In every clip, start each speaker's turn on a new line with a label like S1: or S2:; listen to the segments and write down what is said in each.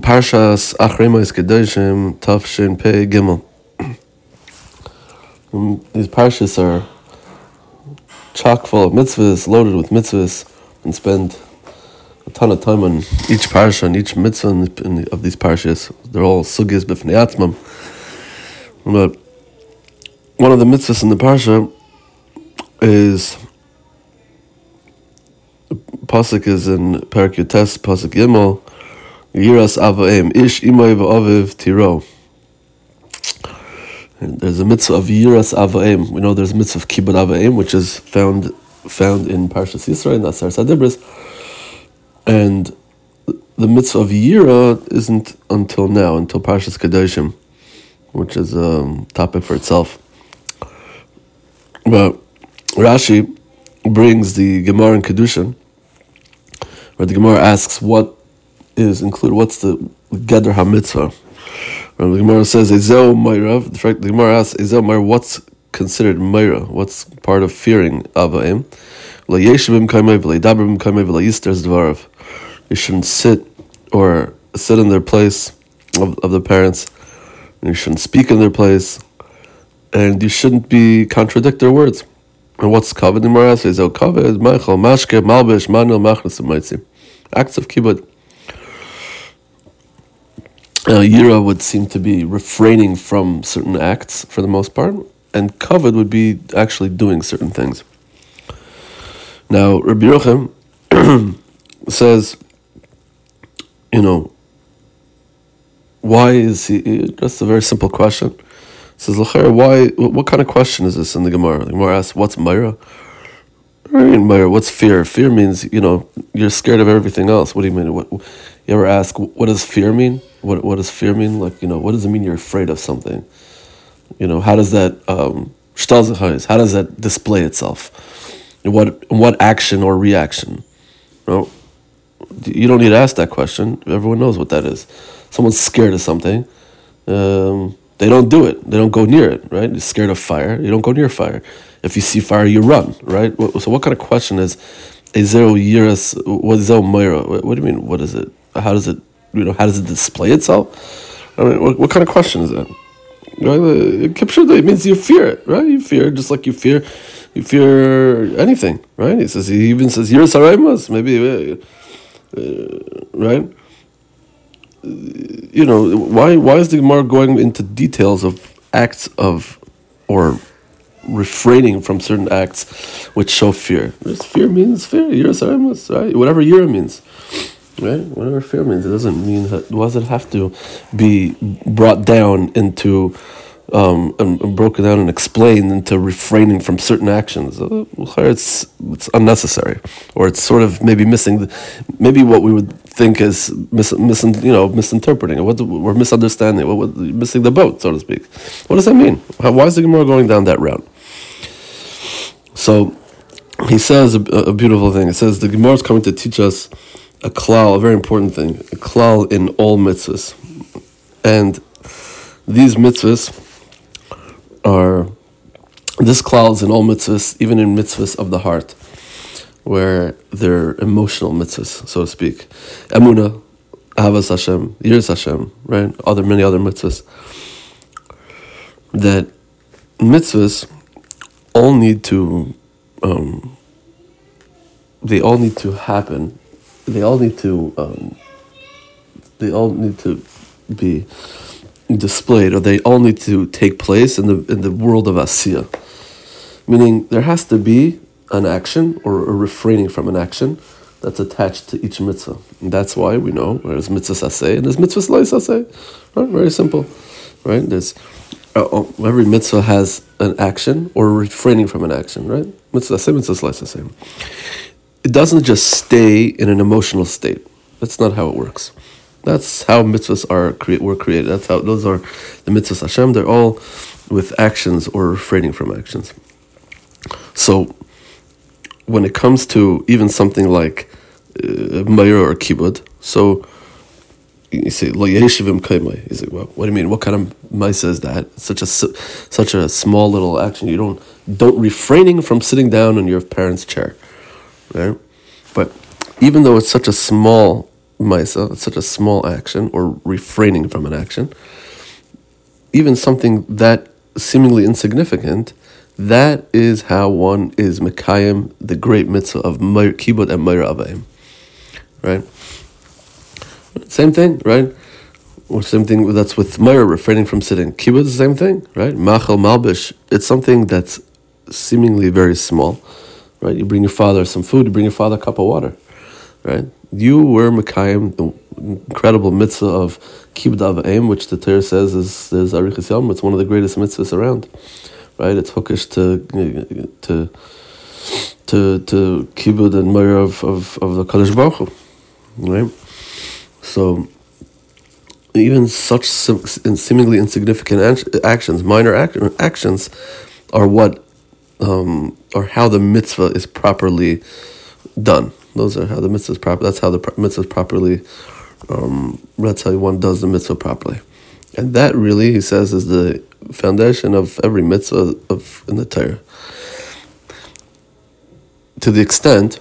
S1: Parshas Acharei Mos Kedoshim Tafshin Pei Gimel. Um, These parshas are chock full of mitzvahs, loaded with mitzvahs, and spend a ton of time on each parsha and each mitzvah of these parshas. They're all sugis b'fnei. But one of the mitzvahs in the parsha is pasuk is in Parak pasuk Gimel. Yiras Avaim, Ish Imay V'Aviv Tiro. There's a mitzvah of Yiras Avaim. We know there's a mitzvah of Kibbud Avaim, which is found found in Parshas Yisro, in Aseres Hadibros. And the mitzvah of Yira isn't until now, until Parshas Kedoshim, which is a topic for itself. But Rashi brings the Gemara in Kiddushin, where the Gemara asks what is included. What's the Geder HaMitzvah? The Gemara says, Ezel Mayra, the fact the Gemara asks, Ezel Mayra, what's considered Mayra? What's part of fearing Avaim? You shouldn't sit or sit in their place of, of the parents. You shouldn't speak in their place. And you shouldn't be contradict their words. And what's kavod? The Gemara says, Ezel kavod, Meichel, Mashke, Malbish, Manil, Machnas, Acts of kibbud uh, Yira would seem to be refraining from certain acts for the most part, and kavod would be actually doing certain things. Now, Rabbi Yochem says, you know, why is he? Just a very simple question. He says, why? What kind of question is this in the Gemara? The Gemara asks, "What's Myra?" I Myra, what's fear? Fear means you know you're scared of everything else. What do you mean? What you ever ask? What does fear mean? What what does fear mean? Like you know, what does it mean you're afraid of something? You know, how does that um, how does that display itself? What what action or reaction? You know, you don't need to ask that question. Everyone knows what that is. Someone's scared of something. Um, they don't do it. They don't go near it. Right? You're scared of fire. You don't go near fire. If you see fire, you run. Right? So what kind of question is? A zero years. What is Moira? What do you mean? What is it? How does it you know, how does it display itself? I mean, what, what kind of question is that? Right? it means you fear it, right? You fear just like you fear, you fear anything, right? He says he even says Yerusaraimas, maybe, uh, uh, right? You know why? Why is the Gemara going into details of acts of or refraining from certain acts which show fear? This fear means fear. Yerusaraimas, right? Whatever Yira means right? Whatever fear means, it doesn't mean that. Does it have to be brought down into um, and, and broken down and explained into refraining from certain actions? Uh, it's it's unnecessary, or it's sort of maybe missing, the, maybe what we would think is mis, mis you know misinterpreting, what we're misunderstanding, what, what, missing the boat, so to speak. What does that mean? Why is the Gemara going down that route? So he says a, a beautiful thing. It says the Gemara is coming to teach us a klal, a very important thing, a klal in all mitzvahs. And these mitzvahs are, this klal is in all mitzvahs, even in mitzvahs of the heart, where they're emotional mitzvahs, so to speak. Emuna, Ahavas Hashem, Yiras Hashem, right? Other many other mitzvahs. That mitzvahs all need to, um, they all need to happen they all need to um, they all need to be displayed or they all need to take place in the in the world of asiya. Meaning there has to be an action or a refraining from an action that's attached to each mitzvah. And that's why we know there's mitzvah saseh and there's mitzvah loy saseh right very simple right? There's uh, oh, every mitzvah has an action or refraining from an action right? Mitzvah saseh mitzvah loy saseh it doesn't just stay in an emotional state. That's not how it works. That's how mitzvahs are create were created. That's how those are the mitzvahs Hashem. They're all with actions or refraining from actions. So when it comes to even something like uh, or kibbud, so you say lo yeshivim kaimai. You say, well, what do you mean? What kind of ma'isa is that? Such a such a small little action. You don't don't refraining from sitting down in your parents' chair right? But even though it's such a small Maisa, uh, it's such a small action, or refraining from an action, even something that seemingly insignificant, that is how one is Mekayim, the great mitzvah of Kibbud and Meir Avayim. Right? Same thing, right? Or same thing that's with Meir, refraining from sitting. Kibbud is the same thing, right? Machal Malbish, it's something that's seemingly very small, right? You bring your father some food, you bring your father a cup of water, right? You were Mekayim, the incredible mitzvah of Kibbud Avayim, which the Torah says is, is Arichas Yom, it's one of the greatest mitzvahs around right? It's hookish to to to to kibbud and meir of, of, of the Kadosh Baruch Hu, right? So even such seemingly insignificant actions, minor actions, are what um, or how the mitzvah is properly done. Those are how the mitzvah is proper. That's how the mitzvah is properly. Um, that's how one does the mitzvah properly, and that really, he says, is the foundation of every mitzvah of in the Torah. To the extent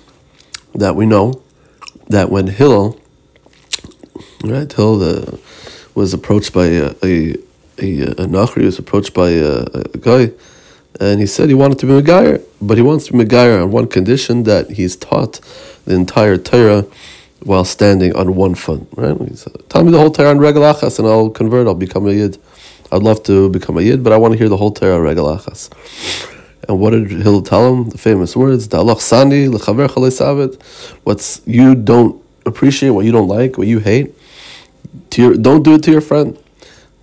S1: that we know that when Hillel, right, Hillel the, was approached by a a, a, a Nachri, was approached by a, a, guy, and he said he wanted to be Megayer, but he wants to be Megayer on one condition that he's taught the entire Torah while standing on one foot. Right? He said, Tell me the whole Torah on Regalachas and I'll convert. I'll become a Yid. I'd love to become a Yid, but I want to hear the whole Torah Regal Achas. And what did Hillel tell him? The famous words, Sani, L Khaverkhallis Savit, What's you don't appreciate, what you don't like, what you hate, to your, don't do it to your friend.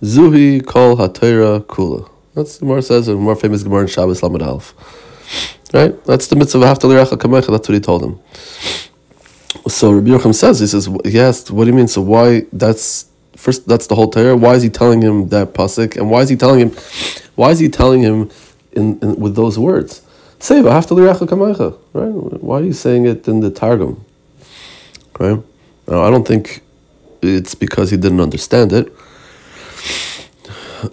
S1: Zuhi kol hatera kula. That's the more says a more famous Gemara in Shabbos Lamed Aleph. Right? That's the mitzvah of Haftal Kamecha. That's what he told him. So Rabbi Yocham says, he says, yes, what do you mean? So why, that's first that's the whole Torah. Why is he telling him that pasuk? And why is he telling him? Why is he telling him in, in with those words? Say right? Why are you saying it in the Targum? Right? Now, I don't think it's because he didn't understand it.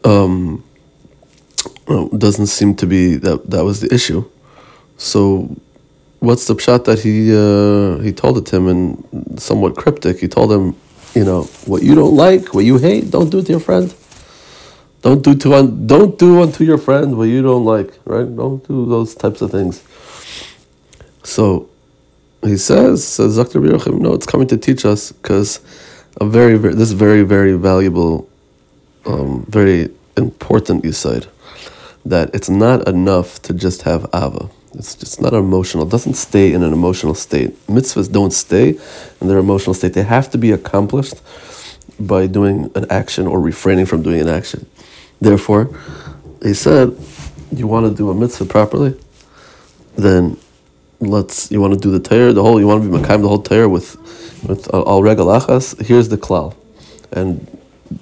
S1: Um, doesn't seem to be that that was the issue. So, what's the pshat that he uh, he told it to him and somewhat cryptic? He told him you know what you don't like, what you hate, don't do it to your friend. Don't do to un, don't do unto your friend what you don't like, right? Don't do those types of things. So he says, says Dr. No, it's coming to teach us because a very, very this very, very valuable, um, very important insight that it's not enough to just have Ava. It's just not emotional. It doesn't stay in an emotional state. Mitzvahs don't stay in their emotional state. They have to be accomplished by doing an action or refraining from doing an action. Therefore, he said, you want to do a mitzvah properly, then let's. You want to do the Torah, the whole. You want to be makayim the whole Torah with, with uh, all regalachas. Here's the klal, and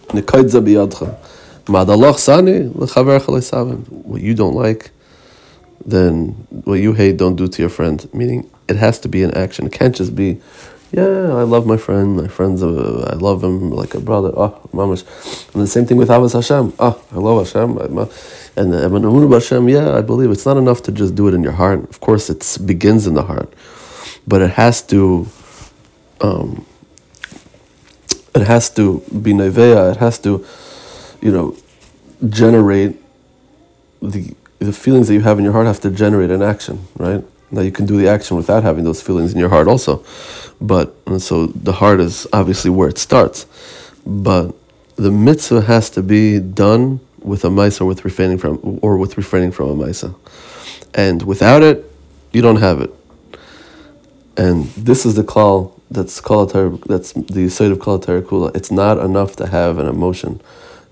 S1: nekaydza biyadcha. What you don't like then what you hate, don't do to your friend. Meaning, it has to be an action. It can't just be, yeah, I love my friend. My friend's, a, I love him like a brother. Oh, mamash. And the same thing with Ahavas Hashem. Oh, I love Hashem. And uh, the Hashem, yeah, I believe. It's not enough to just do it in your heart. Of course, it begins in the heart. But it has to, um, it has to be nevea. It has to, you know, generate the the feelings that you have in your heart have to generate an action, right? Now you can do the action without having those feelings in your heart also, but so the heart is obviously where it starts, but the mitzvah has to be done with a mice or with refraining from or with refraining from a mice, and without it, you don't have it. And this is the call that's kalatar that's the side of kalatar kula. It's not enough to have an emotion.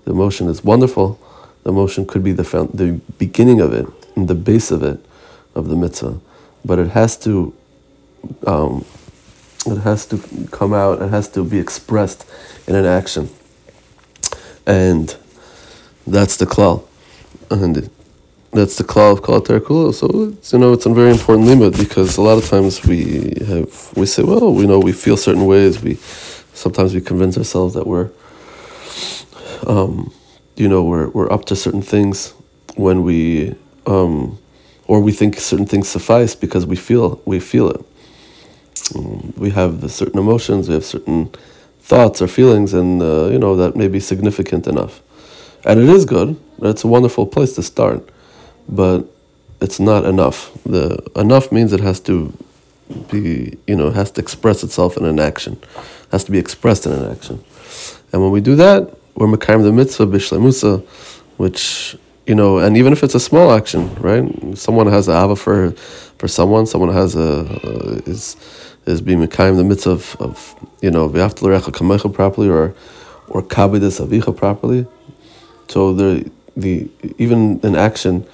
S1: The emotion is wonderful the emotion could be the the beginning of it and the base of it, of the mitzvah, but it has to, um, it has to come out. It has to be expressed in an action, and that's the klal, and that's the klal of kol kula. So it's, you know it's a very important limit because a lot of times we have we say well we know we feel certain ways we sometimes we convince ourselves that we're um, you know we're we're up to certain things when we um, or we think certain things suffice because we feel we feel it. we have certain emotions, we have certain thoughts or feelings, and uh, you know that may be significant enough. And it is good. It's a wonderful place to start, but it's not enough. The enough means it has to be, you know, has to express itself in an action, it has to be expressed in an action. And when we do that, we're mekayim the mitzvah bishlemusa, which you know, and even if it's a small action, right? Someone has a ava for for someone, someone has a uh, is is being mekayim the mitzvah of, of you know l'recha kamecha properly or or kabedis avicha properly. So the the even an action,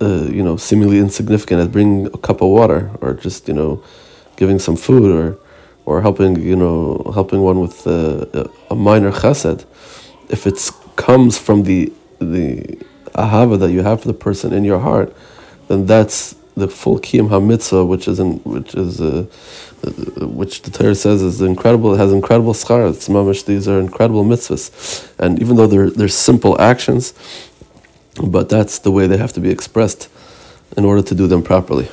S1: uh, you know, seemingly insignificant as bringing a cup of water or just you know, giving some food or or helping you know helping one with uh, a minor chesed, if it comes from the the ahava that you have for the person in your heart, then that's the full kiyum hamitzvah, which is in, which is uh, which the Torah says is incredible. It has incredible schar. It's mamish. These are incredible mitzvahs, and even though they're they're simple actions, but that's the way they have to be expressed in order to do them properly.